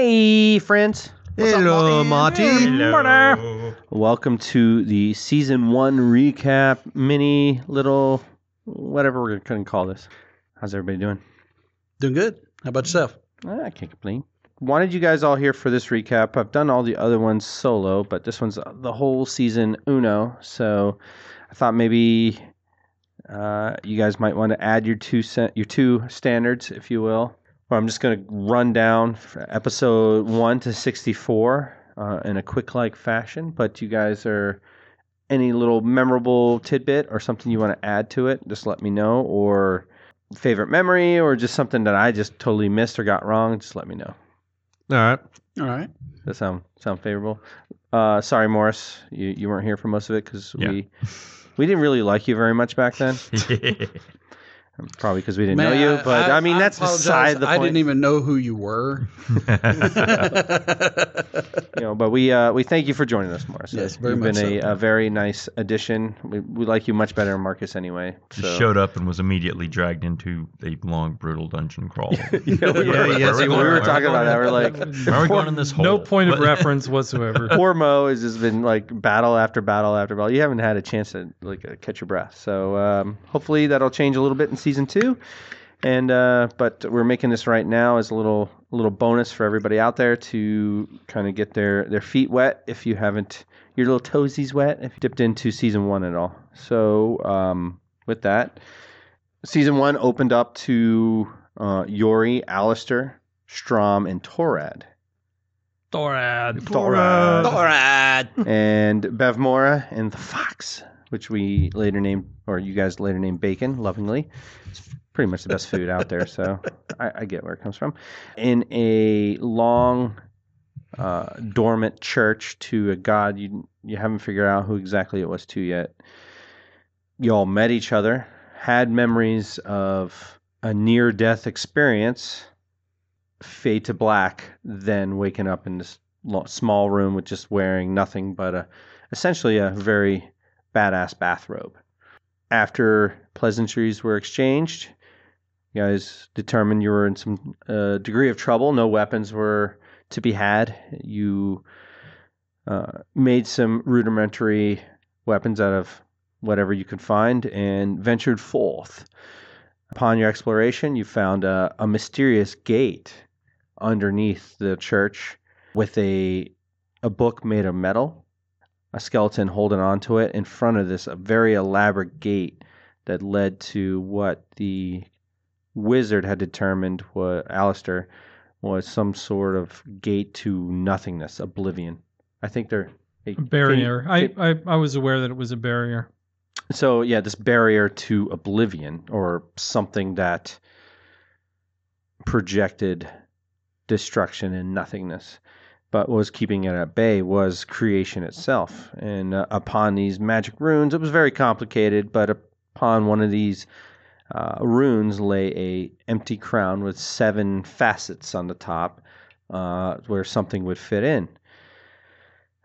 Hey, friends. Hello, Marty. Hello. Welcome to the season one recap mini little whatever we're going to call this. How's everybody doing? Doing good. How about yourself? I can't complain. Wanted you guys all here for this recap. I've done all the other ones solo, but this one's the whole season uno. So I thought maybe uh, you guys might want to add your two cent, your two standards, if you will. Well, I'm just going to run down episode one to 64 uh, in a quick like fashion. But you guys are any little memorable tidbit or something you want to add to it, just let me know. Or favorite memory, or just something that I just totally missed or got wrong, just let me know. All right. All right. Does that sound sound favorable? Uh, sorry, Morris, you, you weren't here for most of it because Yeah. we we didn't really like you very much back then. Probably because we didn't know you, but I, mean I that's apologize. beside the point. I didn't even know who you were. you know, but we uh, we thank you for joining us, Morris. Yes, very You've much been a, so. a very nice addition. We, we like you much better than Marcus anyway. Just showed up and was immediately dragged into a long, brutal dungeon crawl. yeah, we, Yeah, were, yes, we you were were. talking about that. We're like, are we going in this hole? No point of reference whatsoever. poor Mo has just been like battle after battle after battle. You haven't had a chance to like uh, catch your breath. So um, hopefully that'll change a little bit in season two. And uh, but we're making this right now as a little a little bonus for everybody out there to kind of get their their feet wet if you haven't your little toesies wet if you dipped into season one at all. So um, with that, season one opened up to uh, Yuri, Alister, Strom, and Torad. Thorad. Thorad. Thorad. and Bevmora and the Fox, which we later named, or you guys later named Bacon, lovingly. It's pretty much the best food out there, so I, I get where it comes from. In a long, uh, dormant church to a god you you haven't figured out who exactly it was to yet. You all met each other, had memories of a near death experience, fade to black, then waking up in this small room with just wearing nothing but a essentially a very badass bathrobe. After pleasantries were exchanged, you guys determined you were in some uh, degree of trouble. No weapons were to be had. You uh, made some rudimentary weapons out of whatever you could find and ventured forth. Upon your exploration, you found a, a mysterious gate underneath the church with a a book made of metal, a skeleton holding onto it in front of this a very elaborate gate that led to what the wizard had determined what Alister was some sort of gate to nothingness, oblivion. I think they're a barrier. I, I, I was aware that it was a barrier. so yeah, this barrier to oblivion or something that projected destruction and nothingness. But what was keeping it at bay was creation itself. And uh, upon these magic runes, it was very complicated. But upon one of these uh, runes lay a empty crown with seven facets on the top, uh, where something would fit in.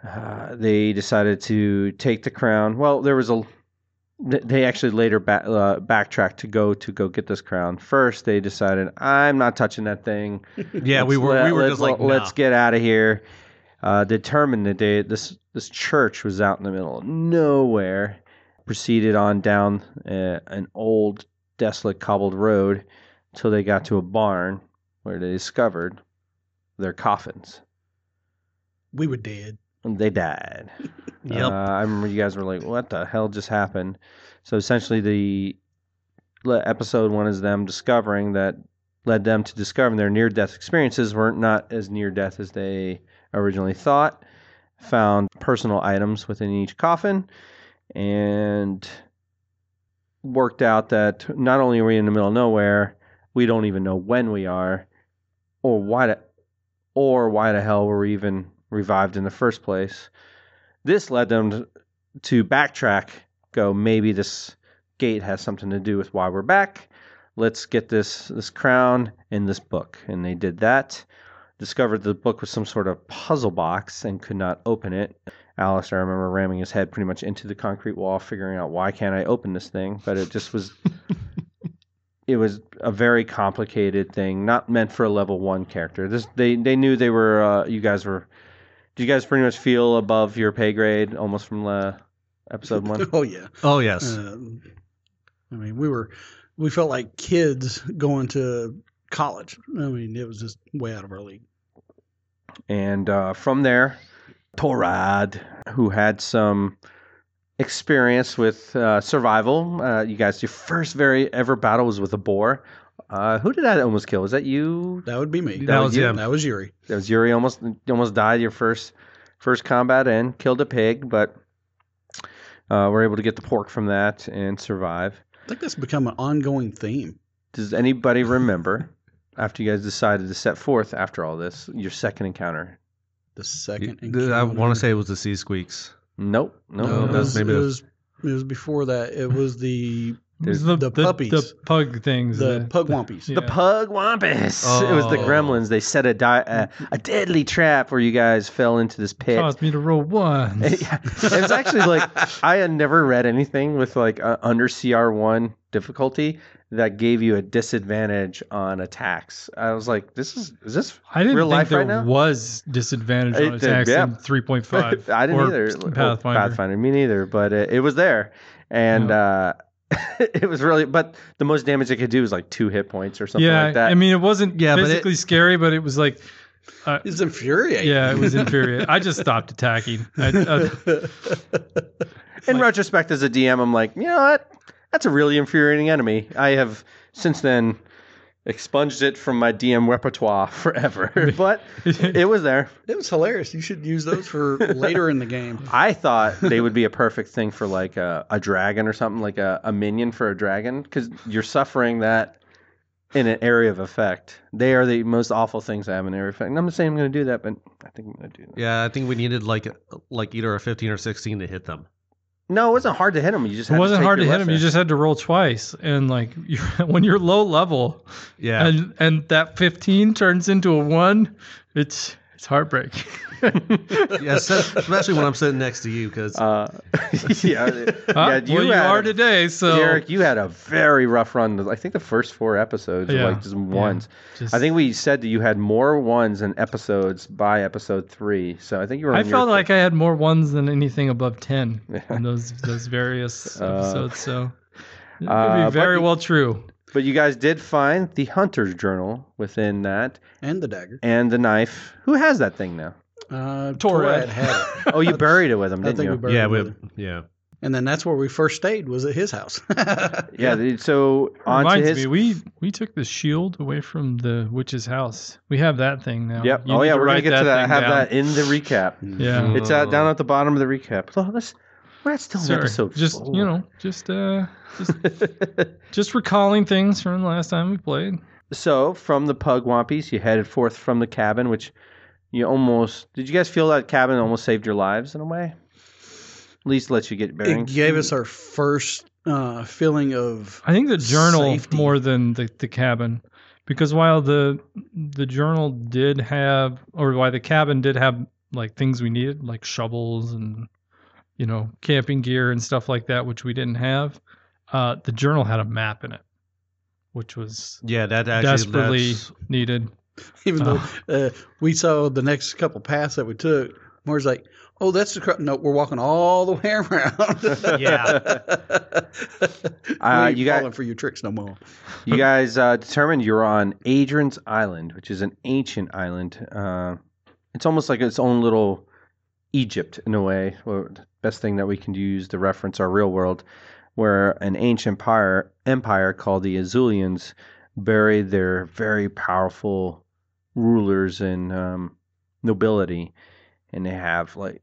Uh, they decided to take the crown. Well, there was a they actually later ba- uh, backtracked to go to go get this crown. First, they decided, "I'm not touching that thing. Yeah, we Let's were let- we were just like, let's get out of here." Uh, determined that they this this church was out in the middle of nowhere. Proceeded on down uh, an old, desolate, cobbled road till they got to a barn where they discovered their coffins. We were dead. And they died. Yep. Uh, I remember you guys were like, "What the hell just happened?" So essentially, the episode one is them discovering that led them to discovering their near-death experiences weren't not as near-death as they originally thought. Found personal items within each coffin, and worked out that not only are we in the middle of nowhere, we don't even know when we are, or why the, or why the hell were we even revived in the first place. This led them to, to backtrack, go, maybe this gate has something to do with why we're back. Let's get this this crown in this book. And they did that. Discovered the book was some sort of puzzle box and could not open it. Alister, I remember ramming his head pretty much into the concrete wall, figuring out why can't I open this thing, but it just was it was a very complicated thing, not meant for a level one character. This they they knew they were. Uh, you guys were. Do you guys pretty much feel above your pay grade almost from uh, episode one? oh yeah. Oh yes. Um, I mean, we were we felt like kids going to college. I mean, it was just way out of our league. And uh, from there, Torad, who had some experience with uh, survival, uh, you guys, your first very ever battle was with a boar. Uh, who did that almost kill? Was that you? That would be me. That was you? him. That was Yuri. That was Yuri. Almost, you almost died your first first combat in. Killed a pig, but uh, we're able to get the pork from that and survive. I think that's become an ongoing theme. Does anybody remember after you guys decided to set forth after all this your second encounter? The second. I want to say it was the sea squeaks. Nope. Nope. No, No, it was, maybe it was it was before that. It was the It was There's the, the the, puppies. the pug things. the that- pugwampies. yeah. The pug wampus. Oh. It was the Oh. gremlins. They set a, di- a a deadly trap where you guys fell into this pit. caused me to roll one. Yeah. it was actually like I had never read anything with like a under CR one difficulty that gave you a disadvantage on attacks. I was like, this is is this I didn't real think life there right now? was disadvantage It on did, attacks yeah. in 3.5. I didn't or either. Well, Pathfinder. Pathfinder, me neither. But it, it was there, and uh, it was really. But the most damage it could do was like two hit points or something yeah, like that. I mean, it wasn't Yeah, but it- physically scary, but it was like, It's infuriating. yeah, it was infuriating. I just stopped attacking. I, uh, in like- retrospect, as a DM, I'm like, you know what? That's a really infuriating enemy. I have since then expunged it from my DM repertoire forever, but it was there. It was hilarious. You should use those for later in the game. I thought they would be a perfect thing for like a, a dragon or something, like a, a minion for a dragon, because you're suffering that in an area of effect. They are the most awful things that have in an area of effect. And I'm not saying I'm going to do that, but I think I'm going to do that. Yeah, I think we needed like like either a 15 or 16 to hit them. No, it wasn't hard to hit him. You just it wasn't take hard to hit him. You just had to roll twice, and like you're, when you're low level, Yeah. and and that 15 turns into a one, it's it's heartbreaking. yeah, so- especially when I'm sitting next to you because Uh, yeah, Huh? yeah. well, you are a- today, so Derek, you had a very rough run. I think the first four episodes were Yeah, like just ones. just- I think we said that you had more ones than episodes by episode three. So I think you were. I felt like I had more ones than anything above 10 Yeah. in those those various Uh, episodes. So it could uh, be but very well true. But you guys did find the hunter's journal within that, And the dagger. and the knife. Who has that thing now? Uh, Torad. Torad had it. Oh, you buried it with him, didn't think we you? buried yeah, we, him. yeah. And then that's where we first stayed. Was at his house. yeah. So onto Reminds his. me, we we took the shield away from the witch's house. We have that thing now. Yep. You oh yeah, to we're gonna write get to that. Have down. that in the recap. Yeah. It's uh, down at the bottom of the recap. Oh, this, we're still in Sorry, episode just four. you know, just uh, just just recalling things from the last time we played. So from the pug wampies, you headed forth from the cabin, which you almost did. You guys feel that cabin almost saved your lives in a way? At least let you get buried. it gave us our first uh, feeling of I think the journal Safety. more than the, the cabin, because while the the journal did have, or why the cabin did have like things we needed, like shovels and you know camping gear and stuff like that, which we didn't have. Uh, the journal had a map in it, which was Yeah, that actually desperately needed. even though uh, we saw the next couple paths that we took. Moore's like, "Oh, that's the cro- no. We're walking all the way around." Yeah. uh, you you got- for your tricks no more. you guys uh, determined you're on Adrian's Island, which is an ancient island. Uh, it's almost like its own little Egypt in a way. Or the best thing that we can use to reference our real world, where an ancient empire empire called the Azulians buried their very powerful rulers and um, nobility, and they have like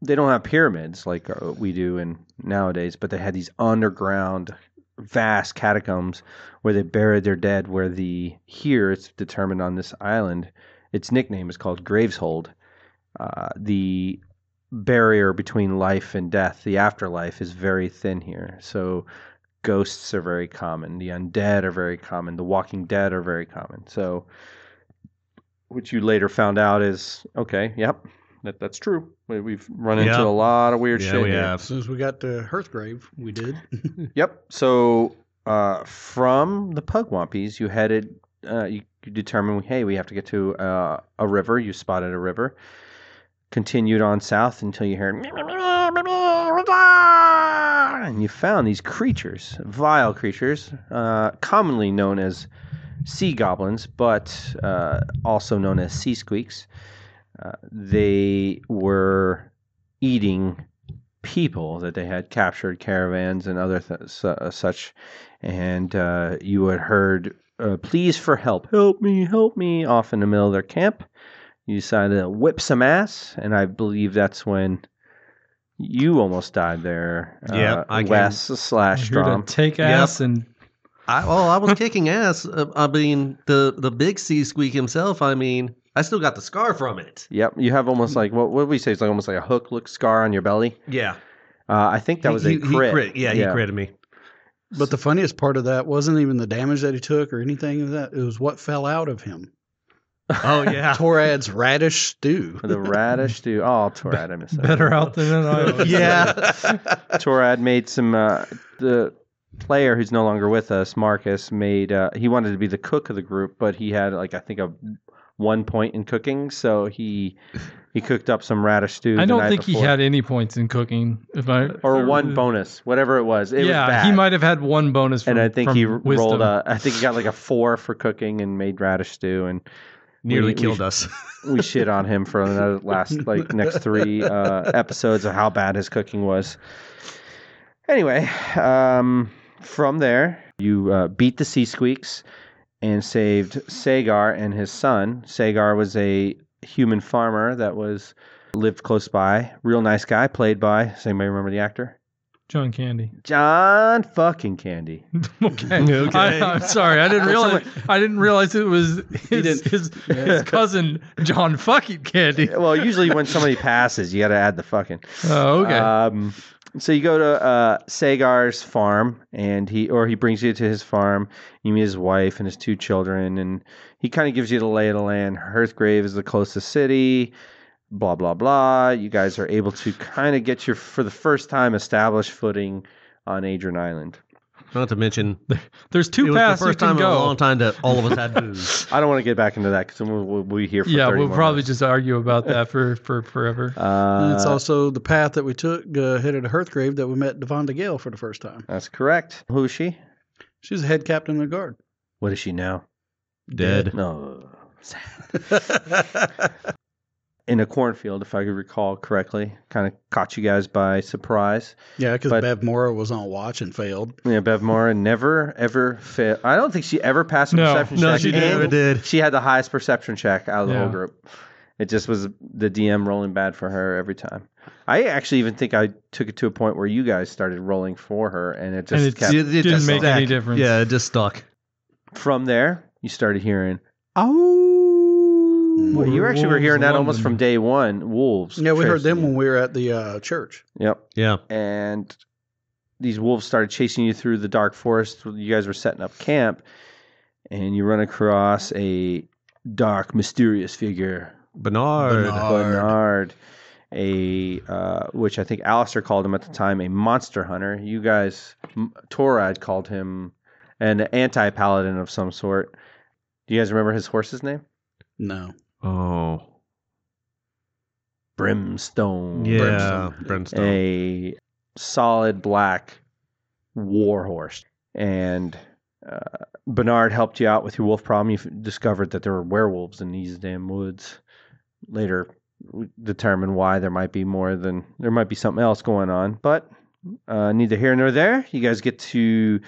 they don't have pyramids like uh, we do in nowadays, but they had these underground vast catacombs where they buried their dead. Where the here it's determined on this island, its nickname is called Graveshold. Uh, the barrier between life and death, the afterlife, is very thin here. So ghosts are very common. The undead are very common. The Walking Dead are very common. So, which you later found out is okay. Yep, that, that's true. We, we've run into Yeah. a lot of weird yeah, shit. we here. have. As soon as we got to Hearthgrave, we did. Yep. So uh, from the Pugwampies, you headed. Uh, you, you determined, hey, we have to get to uh, a river. You spotted a river. Continued on south until you heard, and you found these creatures, vile creatures, uh, commonly known as sea goblins, but uh, also known as sea squeaks. Uh, they were eating people that they had captured, caravans and other th- uh, such, and uh, you had heard uh, pleas for help, help me, help me, off in the middle of their camp. You decided to whip some ass, and I believe that's when you almost died there. Yeah, uh, I came- Wes slash Here to Strom. take ass and I well, I was kicking ass. Uh, I mean, the the big sea squeak himself. I mean, I still got the scar from it. Yep, you have almost like what? What do we say? It's like almost like a hook look scar on your belly. Yeah, Uh, I think that He- was he, a crit. He yeah, he critted me. But the funniest part of that wasn't even the damage that he took or anything of that. It was what fell out of him. Oh yeah, Torad's radish stew. The radish stew. Oh, Torad, I missed that. better out than in Iowa. yeah. Torad made some. Uh, the player who's no longer with us, Marcus, made. Uh, he wanted to be the cook of the group, but he had like I think a one point in cooking, so he he cooked up some radish stew. I the don't night think he had any points in cooking. If I or one bonus, whatever it was. It yeah, was bad. he might have had one bonus. From, and I think from he wisdom. rolled a. I think he got like a four for cooking and made radish stew, and Nearly We- we killed sh- us. we shit on him for the last like next three uh, episodes of how bad his cooking was. Anyway, um, from there you uh, beat the sea squeaks and saved Sagar and his son. Sagar was a human farmer that was lived close by. Real nice guy, played by. Does anybody remember the actor? John Candy. John fucking Candy. okay. Okay. I, am sorry. I didn't realize. I didn't realize it was his, didn't- his, his cousin John fucking Candy. Well, usually when somebody passes, you got to add the fucking. Oh, okay. Um, so you go to uh, Sagar's farm, and he or he brings you to his farm. You meet his wife and his two children, and he kind of gives you the lay of the land. Hearthgrave is the closest city. Blah blah blah. You guys are able to kind of get your for the first time established footing on Adrian Island. Not to mention, There's it two was paths the first you can time in a long time that all of us had booze. I don't want to get back into that because we'll, we'll be here for yeah, 30 we'll more probably minutes. just argue about that for for forever. Uh, it's also the path that we took uh, headed to Hearthgrave that we met Devonda Gale for the first time. that's correct. Who is she? She's the head captain of the guard. What is she now? Dead. No. in a cornfield, if I could recall correctly. Kind of caught you guys by surprise. Yeah, because Bev Mora was on watch and failed. Yeah, Bev Mora never ever failed. I don't think she ever passed a No, perception No, check. she never did. She had the highest perception check out of the whole group. It just was the DM rolling bad for her every time. I actually even think I took it to a point where you guys started rolling for her, and it just And it kept. It- it didn't just make any difference. Yeah, it just stuck. From there, you started hearing. Oh, well, you actually were hearing that almost from day one. Wolves. Yeah, we heard them you. when we were at the uh, church. Yep. Yeah. and these wolves started chasing you through the dark forest. You guys were setting up camp, and you run across a dark, mysterious figure, Bernard. Bernard. Bernard, a uh, which I think Alister called him at the time a monster hunter. You guys, M- Torad called him an anti-paladin of some sort. Do you guys remember his horse's name? No. Oh. Brimstone. Yeah. Brimstone. Brimstone. a solid black warhorse. And uh, Bernard helped you out with your wolf problem. You discovered that there were werewolves in these damn woods. Later, we determined why there might be more than there might be something else going on. But uh, neither here nor there. You guys get to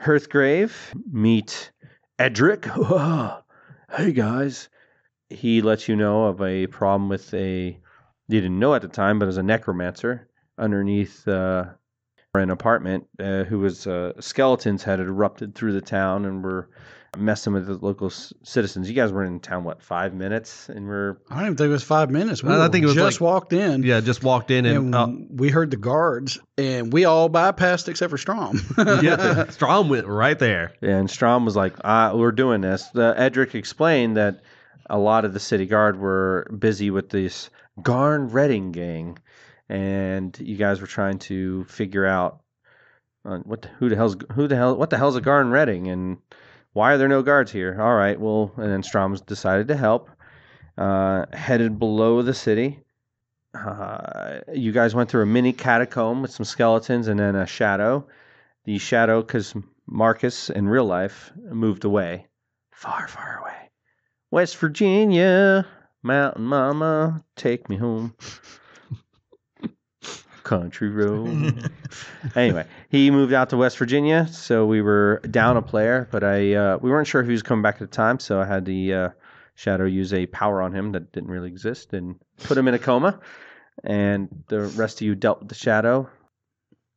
Hearthgrave, meet Edric. hey guys. He lets you know of a problem with a you didn't know at the time, but as a necromancer underneath uh, an apartment, uh, who was uh, skeletons had erupted through the town and were messing with the local c- citizens. You guys were in town what five minutes, and we're I don't even think it was five minutes. We I think it was just like- walked in. yeah, just walked in and, And uh, we heard the guards, and we all bypassed except for Strom. yeah, Strom went right there. and Strom was like, ah, "We're doing this." Uh, Edric explained that a lot of the city guard were busy with this Garn Redding gang, and you guys were trying to figure out uh, what the, who the hell's who the hell what the hell's a Garn Redding and why are there no guards here? All right, well, and then Strom's decided to help. Uh, headed below the city. Uh, you guys went through a mini catacomb with some skeletons and then a shadow. The shadow, because Marcus in real life moved away, far, far away. West Virginia, Mountain Mama, take me home. Country road. anyway, he moved out to West Virginia, so we were down a player, but I uh, we weren't sure if he was coming back at the time, so I had the uh, Shadow use a power on him that didn't really exist and put him in a coma, and the rest of you dealt with the Shadow.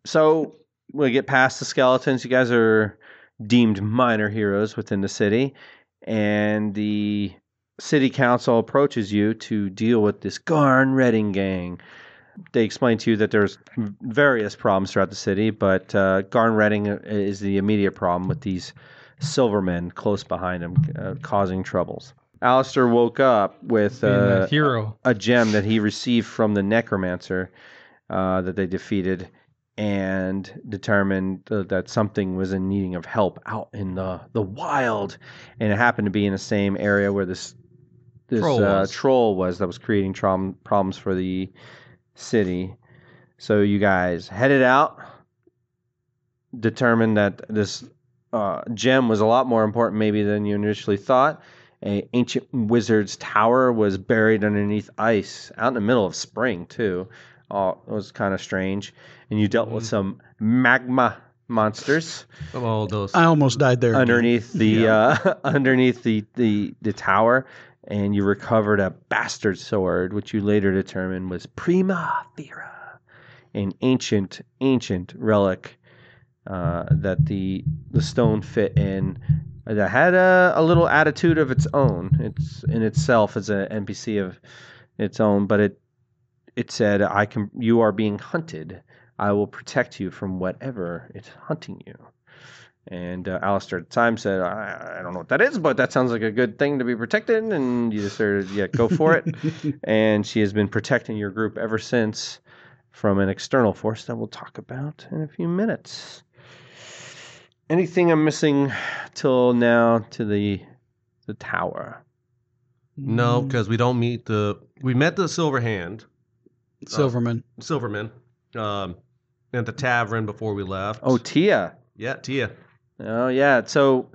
So we get past the skeletons. You guys are deemed minor heroes within the city, and the city council approaches you to deal with this Garn Redding gang. They explain to you that there's various problems throughout the city, but uh, Garn Redding is the immediate problem with these Silvermen close behind him, uh, causing troubles. Alister woke up with Being uh, hero. a gem that he received from the necromancer uh, that they defeated and determined uh, that something was in needing of help out in the, the wild and it happened to be in the same area where this this Troll uh, was. troll was that was creating problems for the city so you guys headed out determined that this uh, gem was a lot more important maybe than you initially thought a ancient wizard's tower was buried underneath ice out in the middle of spring too. Uh, it was kind of strange, and you dealt with some magma monsters Of all those. I almost died there. underneath the uh, underneath the, the the tower, and you recovered a bastard sword, which you later determined was Prima Thera, an ancient ancient relic uh, that the the stone fit in. That had a, a little attitude of its own. It's in itself as an NPC of its own, but it it said, "I can. You are being hunted. I will protect you from whatever is hunting you." And uh, Alister at the time said, I, I don't know what that is, but that sounds like a good thing to be protected. And you decided, yeah, go for it. and she has been protecting your group ever since from an external force that we'll talk about in a few minutes. Anything I'm missing till now to the the tower? no, because we don't meet the. We met the Silver Hand, Silverman. Silverman, um, at the tavern before we left. Oh, Tia. yeah, Tia. Oh yeah. So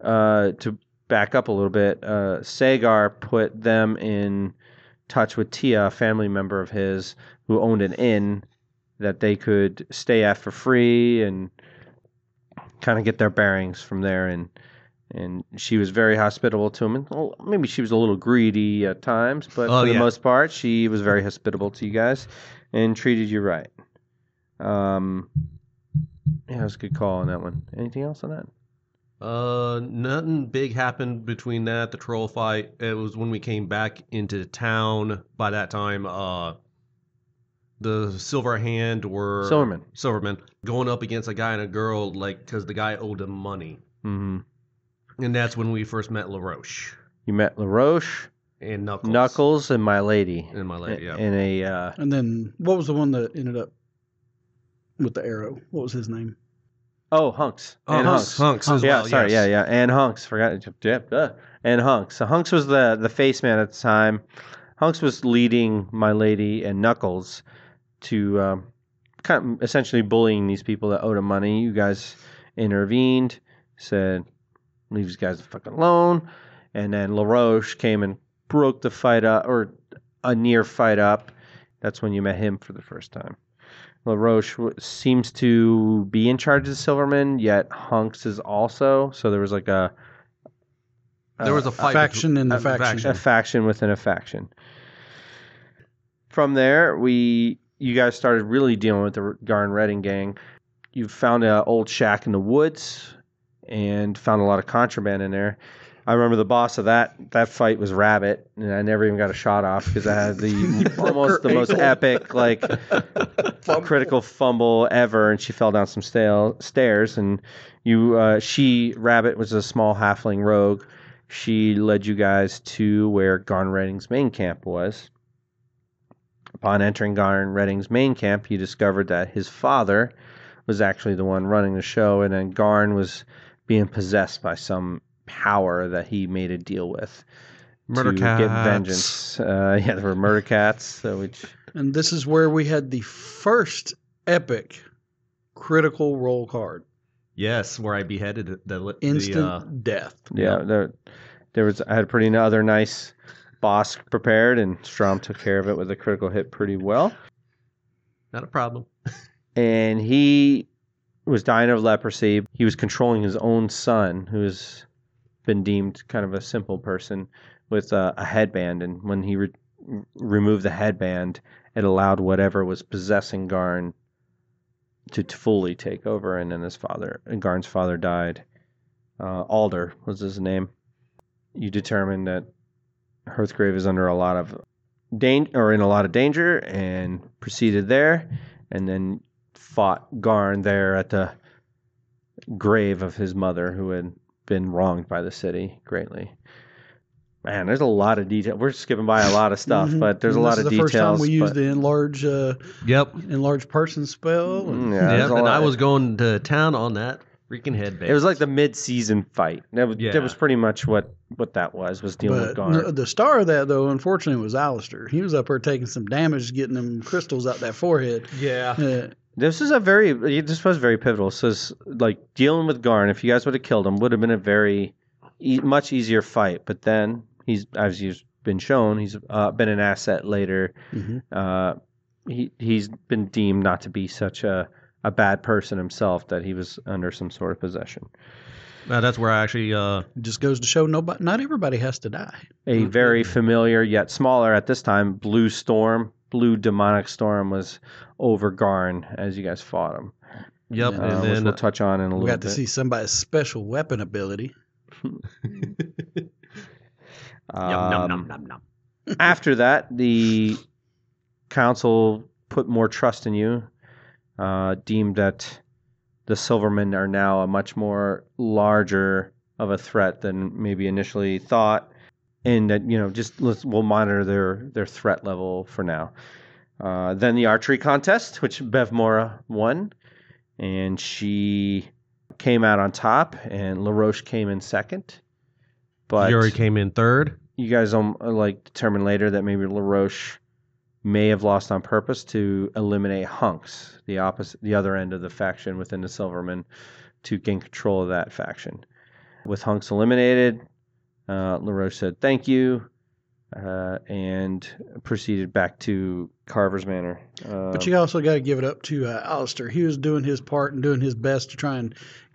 uh, to back up a little bit, uh, Sagar put them in touch with Tia, a family member of his who owned an inn that they could stay at for free and kind of get their bearings from there. And and she was very hospitable to him. And well, maybe she was a little greedy at times, but Oh, for the most part, she was very hospitable to you guys and treated you right. Um, yeah, it was a good call on that one. Anything else on that? Uh, nothing big happened between that. The troll fight. It was when we came back into town. By that time, uh, the Silver Hand were Silverman. Silverman going up against a guy and a girl, like because the guy owed him money, hmm and that's when we first met LaRoche You met LaRoche, and Knuckles. Knuckles, and my lady. and my lady. Yeah. In a uh, And then what was the one that ended up with the arrow? What was his name? oh Hunks. Oh, and Hunks, Hunks as yeah, well, sorry, yes. yeah, yeah, and Hunks. Forgot. Yeah, duh. and Hunks. So Hunks was the the face man at the time. Hunks was leading my lady and Knuckles to um, kind of essentially bullying these people that owed him money. You guys intervened, said, "Leave these guys the fuck alone," and then LaRoche came and broke the fight up, or a near fight up. That's when you met him for the first time. LaRoche w- seems to be in charge of Silverman, yet Hunks is also. So there was like a. There was a fight. faction in the a faction. a faction within a faction. From there, we you guys started really dealing with the Garn Redding gang. You found an old shack in the woods and found a lot of contraband in there. I remember the boss of that that fight was Rabbit, and I never even got a shot off because I had the almost the most epic like critical fumble ever, and she fell down some stale, stairs. And you, uh, she Rabbit was a small halfling rogue. She led you guys to where Garn Redding's main camp was. Upon entering Garn Redding's main camp, you discovered that his father was actually the one running the show, and then Garn was being possessed by some power that he made a deal with Murder to cats. get vengeance. Uh, yeah, there were murder cats, so which And this is where we had the first epic critical roll card. Yes, where I beheaded the, the Instant uh, death. yeah, there there was I had a pretty other nice boss prepared, and Strom took care of it with a critical hit pretty well. not a problem. and he was dying of leprosy. He was controlling his own son, who has been deemed kind of a simple person, with a, a headband. And when he re- removed the headband, it allowed whatever was possessing Garn to, fully take over. And then his father, Garn's father, died. Uh, Alder was his name. You determined that Hearthgrave is under a lot of danger, or in a lot of danger, and proceeded there, and then fought Garn there at the grave of his mother, who had been wronged by the city greatly. Man, there's a lot of detail. We're skipping by a lot of stuff, Mhm. but there's a And lot this of is the details. first time we used but- the enlarge uh, Yep. enlarge person spell. and- Mm, yeah, yep. a And I was going to town on that freaking headband. It was like the mid-season fight. That was, Yeah. that was pretty much what what that was. Was dealing with But Garn. no, the star of that, though, unfortunately, was Alister. He was up there taking some damage, getting them crystals out that forehead. yeah. Uh, This is a very this was very pivotal. So it's like dealing with Garn. If you guys would have killed him, would have been a very e- much easier fight. But then he's as he's been shown, he's uh, been an asset later. mhm. Uh, he he's been deemed not to be such a a bad person himself that he was under some sort of possession. Uh, that's where I actually uh, just goes to show nobody, not everybody has to die. A very familiar yet smaller at this time blue storm, blue demonic storm was over Garn as you guys fought him. Yep. Uh, and which then we'll touch on in a little. We little got to bit. see somebody's special weapon ability. Yum, nom, Um, nom, nom, nom. after that, the council put more trust in you, uh, deemed that the Silvermen are now a much more larger of a threat than maybe initially thought, and that you know just let's we'll monitor their their threat level for now. Uh, then the archery contest, which Bev Mora won, and she came out on top, and LaRoche came in second. But Yuri came in third. you guys um like determined later that maybe LaRoche may have lost on purpose to eliminate Hunks, the opposite, the other end of the faction within the Silvermen, to gain control of that faction. With Hunks eliminated, uh, LaRoche said thank you, uh, and proceeded back to Carver's Manor. But you also got to give it up to uh, Alister. He was doing his part and doing his best to try and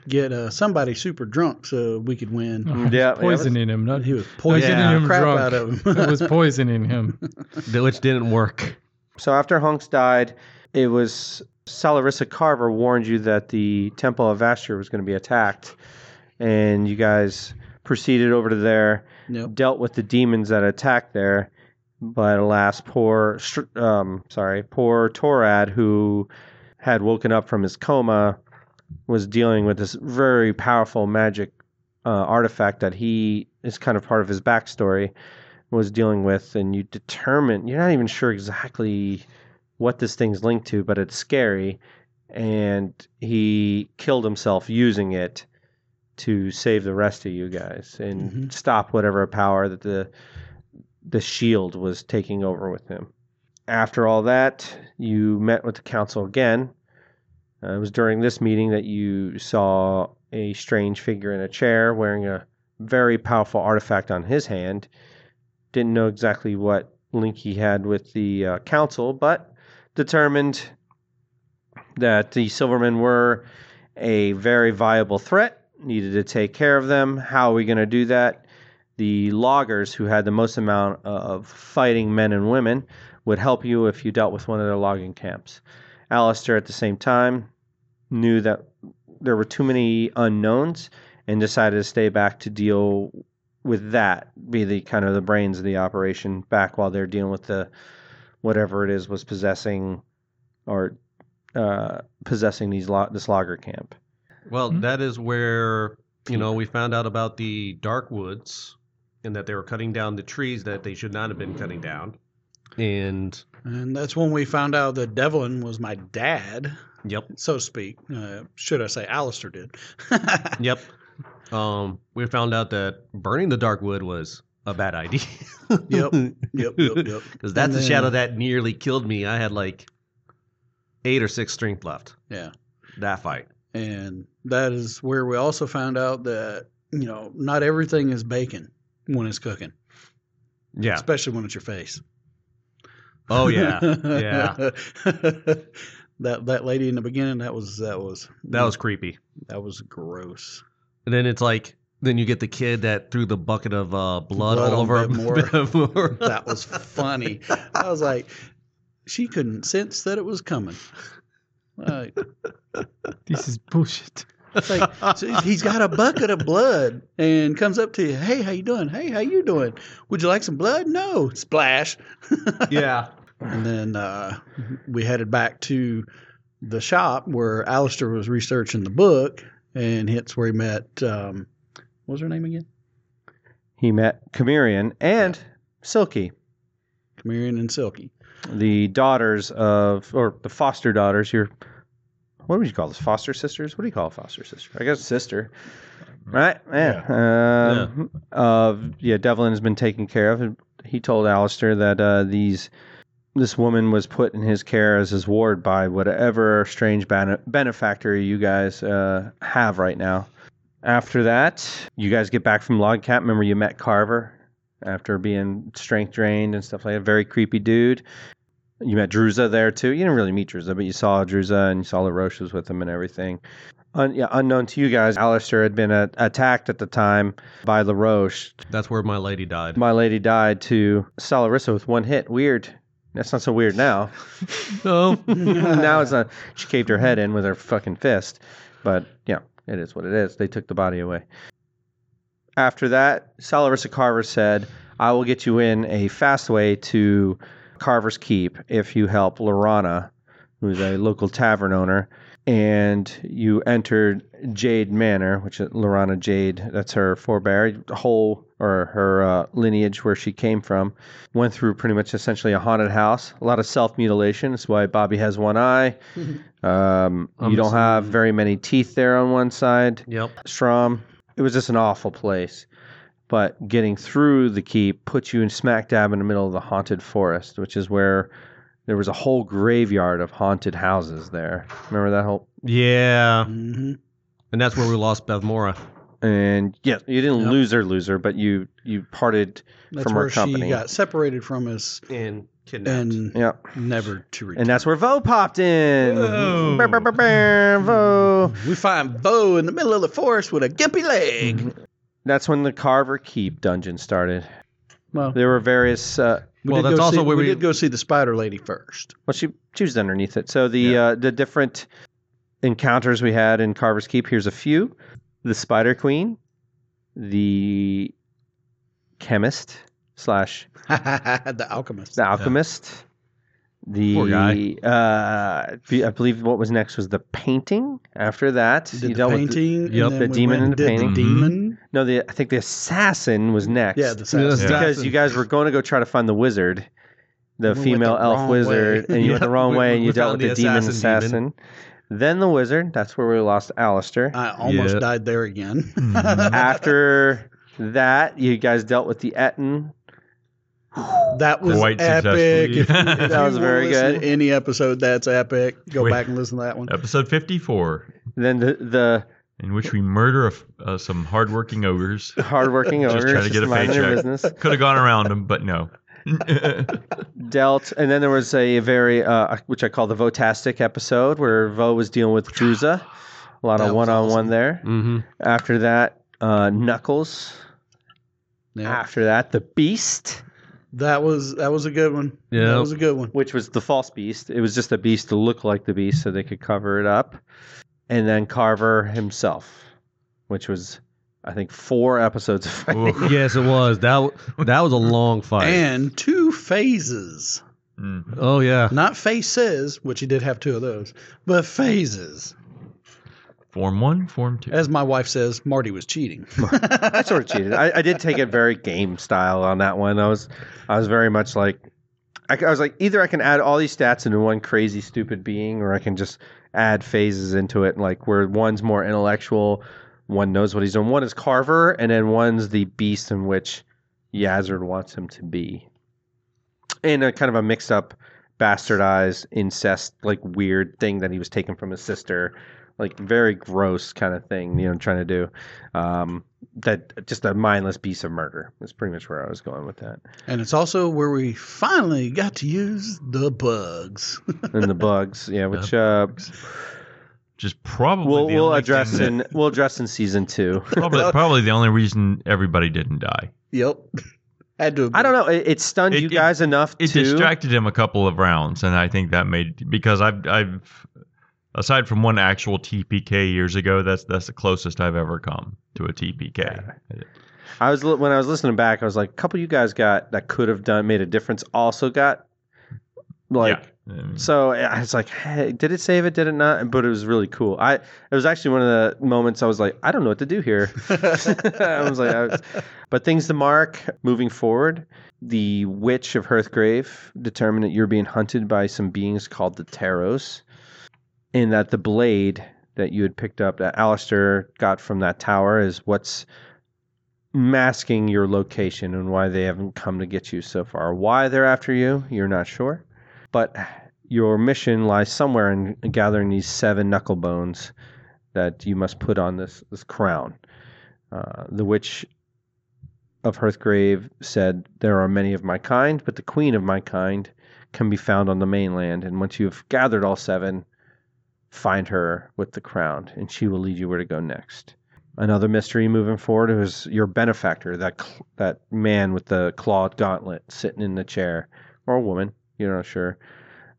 get uh, somebody super drunk so we could win. yeah, yeah, poisoning him, not He was poisoning getting the him crap drunk. out of him. it was poisoning him. which didn't work. So after Hunks died, it was Salarissa Carver warned you that the Temple of Asher was going to be attacked, and you guys proceeded over to there, Yep. dealt with the demons that attacked there. But alas, poor, um, sorry, poor Torad, who had woken up from his coma, was dealing with this very powerful magic uh, artifact that he is kind of part of his backstory was dealing with, and you determine you're not even sure exactly what this thing's linked to, but it's scary. And he killed himself using it to save the rest of you guys and Mhm. stop whatever power that the the shield was taking over with him. After all that, you met with the council again. Uh, it was during this meeting that you saw a strange figure in a chair wearing a very powerful artifact on his hand. Didn't know exactly what link he had with the uh, council, but determined that the Silvermen were a very viable threat, needed to take care of them. How are we going to do that? The loggers, who had the most amount of fighting men and women, would help you if you dealt with one of their logging camps. Alister, at the same time, knew that there were too many unknowns and decided to stay back to deal with that, be the kind of the brains of the operation back while they're dealing with the whatever it is was possessing or uh, possessing these lo- this logger camp. Well, Mhm. that is where you know we found out about the dark woods and that they were cutting down the trees that they should not have been cutting down. And And that's when we found out that Devlin was my dad, yep, so to speak. Uh, should I say Alister did? yep. Um, we found out that burning the dark wood was a bad idea. Yep, yep, yep, yep. Because that's And the shadow that nearly killed me. I had like eight or six strength left. Yeah. That fight. And that is where we also found out that, you know, not everything is bacon when it's cooking, Yeah. especially when it's your face. Oh yeah. yeah. that that lady in the beginning, that was that was That was creepy. that was gross. And then it's like then you get the kid that threw the bucket of uh, blood, Blood all over Bev Moore. That was funny. I was like, she couldn't sense that it was coming. Like, This is bullshit. it's like so he's got a bucket of blood and comes up to you. Hey, how you doing? Hey, how you doing? Would you like some blood? No. Splash. yeah. And then uh, we headed back to the shop where Alister was researching the book, and it's where he met. Um, what was her name again? He met Chimerian and Silky, Chameleon and Silky. the daughters of, or the foster daughters. Your, what would you call this? Foster sisters? What do you call a foster sister? I guess sister, right? Yeah. Um, Of yeah, Devlin has been taken care of. He told Alister that uh, these this woman was put in his care as his ward by whatever strange bene- benefactor you guys uh, have right now. After that, you guys get back from log camp. Remember, you met Carver after being strength drained and stuff like that. Very creepy dude. You met Druza there too. You didn't really meet Druza, but you saw Druza and you saw LaRoche was with him and everything. Un- yeah, unknown to you guys, Alister had been attacked at the time by LaRoche. That's where my lady died. My lady died to Salarissa with one hit. Weird. That's not so weird now. no. now it's not. She caved her head in with her fucking fist. But yeah, it is what it is. They took the body away. After that, Salarissa Carver said, I will get you in a fast way to Carver's Keep if you help Lorana, who's a local tavern owner, and you entered Jade Manor, which is Lorana Jade. That's her forebear, whole or her uh, lineage where she came from. Went through pretty much essentially a haunted house. A lot of self mutilation. That's why Bobby has one eye. Um, you don't have very many teeth there on one side. Yep. Strom. It was just an awful place. But getting through the keep puts you in smack dab in the middle of the haunted forest, which is where there was a whole graveyard of haunted houses there. Remember that whole? Yeah. hmm And that's where we lost Bevmora. And yeah, you didn't Yep. lose her, loser, but you you parted That's from where her company. she got separated from us And kidnapped. and yeah, never to return. and that's where Voh popped in. Whoa. Brr, brr, brr, brr, Voh. we find Voh in the middle of the forest with a gimpy leg. Mm-hmm. That's when the Carver Keep dungeon started. Well, There were various. Uh, we Well, did that's go also see, where we we- did go see the Spider Lady first. Well, she she was underneath it. So the Yeah. uh, the different encounters we had in Carver's Keep. Here's a few: the Spider Queen, the chemist slash the alchemist. the alchemist. The Poor guy. Uh, I believe what was next was the painting. After that, you the dealt with the- painting, Yep. The we demon went and the painting. The demon, no, the I think the assassin was next. yeah, the assassin. yeah. because you guys were going to go try to find the wizard, the We female the elf wizard, way. and you went the wrong we- way, and you dealt with the, the demon assassin assassin. demon. Then the wizard. That's where we lost Alister. I almost Yeah. died there again. After that, you guys dealt with the Ettin. that was Quite epic. If, if That was very good. to Any episode that's epic, go Wait. back and listen to that one. Episode 54, Then the the in which we murder a f uh, some hardworking ogres. hardworking Just owners trying to get a minding their paycheck. business Could have gone around them, but no. dealt, and then there was a very uh, which I call the Votastic episode where Voh was dealing with Druza. A lot That of one on one awesome. there. Mm-hmm. After that, uh, Knuckles. Yeah. After that, the Beast. That was that was a good one. Yeah. That was a good one. which was the false beast. It was just a beast to look like the beast so they could cover it up. And then Carver himself, which was, I think, four episodes of fighting. Yes, it was. That that was a long fight. And two phases. Mm. oh yeah. Not faces, which he did have two of those, but phases. Form one, form two. As my wife says, Marty was cheating. I sort of cheated. I, I did take it very game style on that one. I was, I was very much like, I, I was like, either I can add all these stats into one crazy stupid being, or I can just add phases into it, like where one's more intellectual, one knows what he's doing. One is Carver, and then one's the beast in which Yazard wants him to be. And a kind of a mixed up, bastardized, incest, like weird thing that he was taken from his sister, like very gross kind of thing, you know, trying to do. Um, that just a mindless piece of murder. That's pretty much where I was going with that. And it's also where we finally got to use the bugs. And the bugs, yeah, which uh, Just probably we'll the we'll only address thing that- in we'll address in season two. probably, probably the only reason everybody didn't die. yep. Had to. I don't know. It, it stunned It- you it- guys enough It to distracted him a couple of rounds, and I think that made because I've I've aside from one actual TPK years ago, that's that's the closest I've ever come to a TPK. I was when I was listening back, I was like, a couple of you guys got that could have done made a difference. Also got like yeah. So. I was like, hey, did it save it? Did it not? But it was really cool. I it was actually one of the moments I was like, I don't know what to do here. I was like, I was, but things to mark moving forward. The witch of Hearthgrave determined that you're being hunted by some beings called the Taros, and that the blade that you had picked up that Alister got from that tower is what's masking your location and why they haven't come to get you so far. Why they're after you, you're not sure. But your mission lies somewhere in gathering these seven knuckle bones that you must put on this, this crown. Uh, the witch of Hearthgrave said, There are many of my kind, but the queen of my kind can be found on the mainland. And once you've gathered all seven, find her with the crown, and she will lead you where to go next. Another mystery moving forward was your benefactor, that cl- that man with the clawed gauntlet sitting in the chair, or a woman, you're not sure.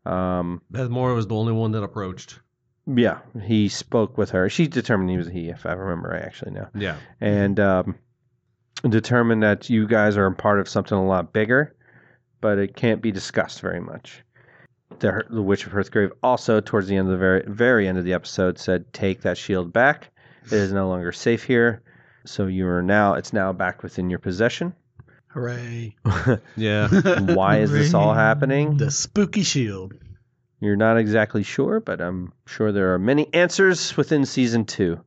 Um, Beth Moore was the only one that approached. yeah, he spoke with her. She determined he was a he, if I remember right, actually now, Yeah. and um, determined that you guys are a part of something a lot bigger, but it can't be discussed very much. The, the Witch of Hearthgrave also, towards the end of the very very end of the episode, said, "Take that shield back. It is no longer safe here. So you are now. It's now back within your possession. Hooray. Yeah. Why is this all happening? The spooky shield. You're not exactly sure, but I'm sure there are many answers within season two.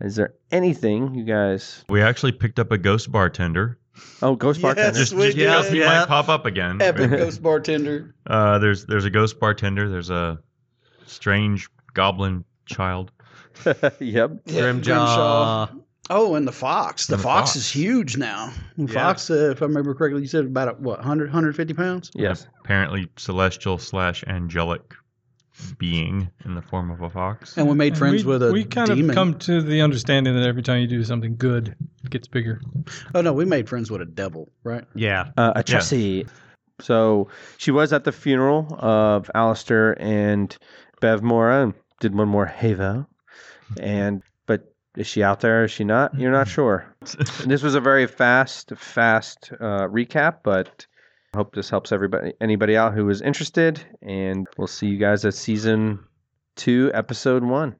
Is there anything you guys? we actually picked up a ghost bartender. Oh, Ghost Yes. Bartender. Just, we just because did. he Yeah. might pop up again. Epic ghost bartender. Uh, there's there's a ghost bartender. There's a strange goblin child. yep. Grimjaw. Oh, and the fox. The, And the fox, fox. is huge now. The Yeah. fox, uh, if I remember correctly, you said about what 100, 150 pounds. Yes. Apparently celestial slash angelic being in the form of a fox. And we made And friends we, with a we kind demon. of come to the understanding that every time you do something good, it gets bigger. oh no, we made friends with a devil, right? Yeah. Uh, a Chessie. So she was at the funeral of Alister and Bev Mora and did one more Heva. And but is she out there? Is she not? You're not sure. this was a very fast, fast uh, recap, but I hope this helps everybody, anybody out who is interested. And we'll see you guys at season two, episode one.